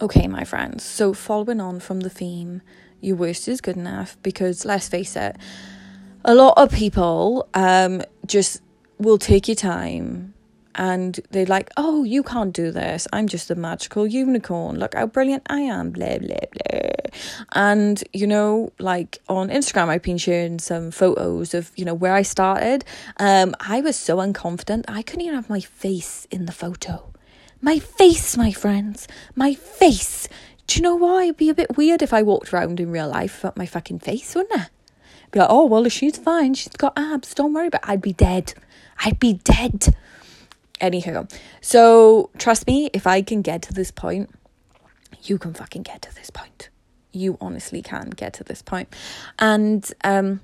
Okay, my friends. So, following on from the theme, your worst is good enough because let's face it, a lot of people um, just will take your time and they're like, oh, you can't do this. I'm just a magical unicorn. Look how brilliant I am. Blah, blah, blah. And, you know, like on Instagram, I've been sharing some photos of, you know, where I started. Um, I was so unconfident, I couldn't even have my face in the photo. My face, my friends. My face. Do you know why? It'd be a bit weird if I walked around in real life without my fucking face, wouldn't it? Be like, oh, well, she's fine. She's got abs. Don't worry. But I'd be dead. I'd be dead. Anywho, so trust me, if I can get to this point, you can fucking get to this point. You honestly can get to this point. And um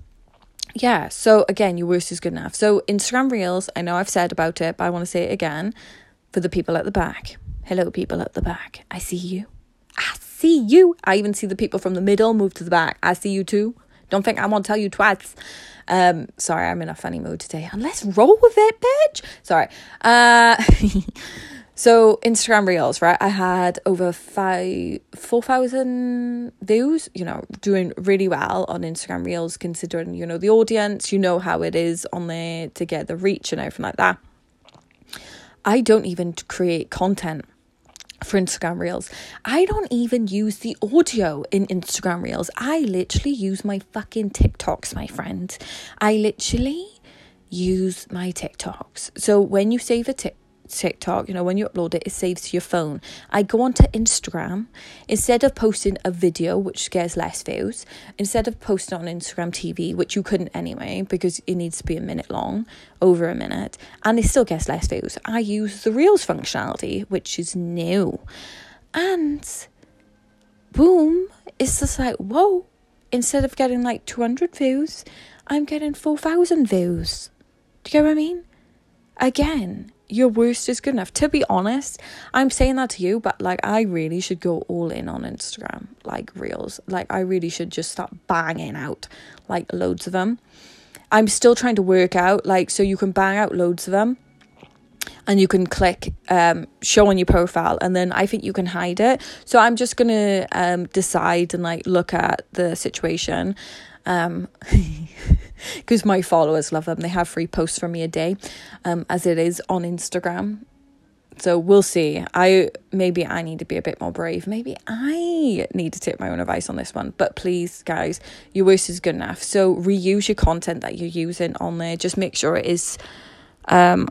yeah, so again, your worst is good enough. So Instagram Reels, I know I've said about it, but I want to say it again for the people at the back. Hello, people at the back. I see you. I see you. I even see the people from the middle move to the back. I see you too. Don't think I won't tell you twice. Um, sorry, I'm in a funny mood today. Let's roll with it, bitch. Sorry. Uh, so Instagram Reels, right? I had over five, four thousand views. You know, doing really well on Instagram Reels, considering you know the audience. You know how it is on there to get the reach and everything like that. I don't even create content for Instagram Reels. I don't even use the audio in Instagram Reels. I literally use my fucking TikToks, my friend. I literally use my TikToks. So when you save a TikTok, TikTok, you know, when you upload it, it saves to your phone. I go onto Instagram instead of posting a video, which gets less views, instead of posting on Instagram TV, which you couldn't anyway because it needs to be a minute long, over a minute, and it still gets less views. I use the Reels functionality, which is new. And boom, it's just like, whoa, instead of getting like 200 views, I'm getting 4,000 views. Do you get what I mean? Again, your worst is good enough. To be honest, I'm saying that to you, but like I really should go all in on Instagram, like reels. Like I really should just start banging out like loads of them. I'm still trying to work out like so you can bang out loads of them and you can click um, show on your profile and then i think you can hide it so i'm just gonna um, decide and like look at the situation um because my followers love them. They have free posts from me a day um as it is on instagram. So we'll see. I maybe i need to be a bit more brave. Maybe i need to take my own advice on this one. But please guys your worst is good enough. So reuse your content that you're using on there. Just make sure it is um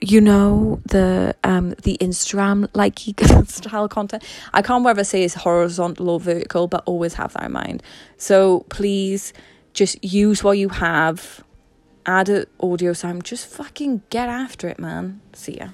you know the um the Instagram like style content. I can't ever say it's horizontal or vertical, but always have that in mind. So please just use what you have. Add an audio sound. Just fucking get after it, man. See ya.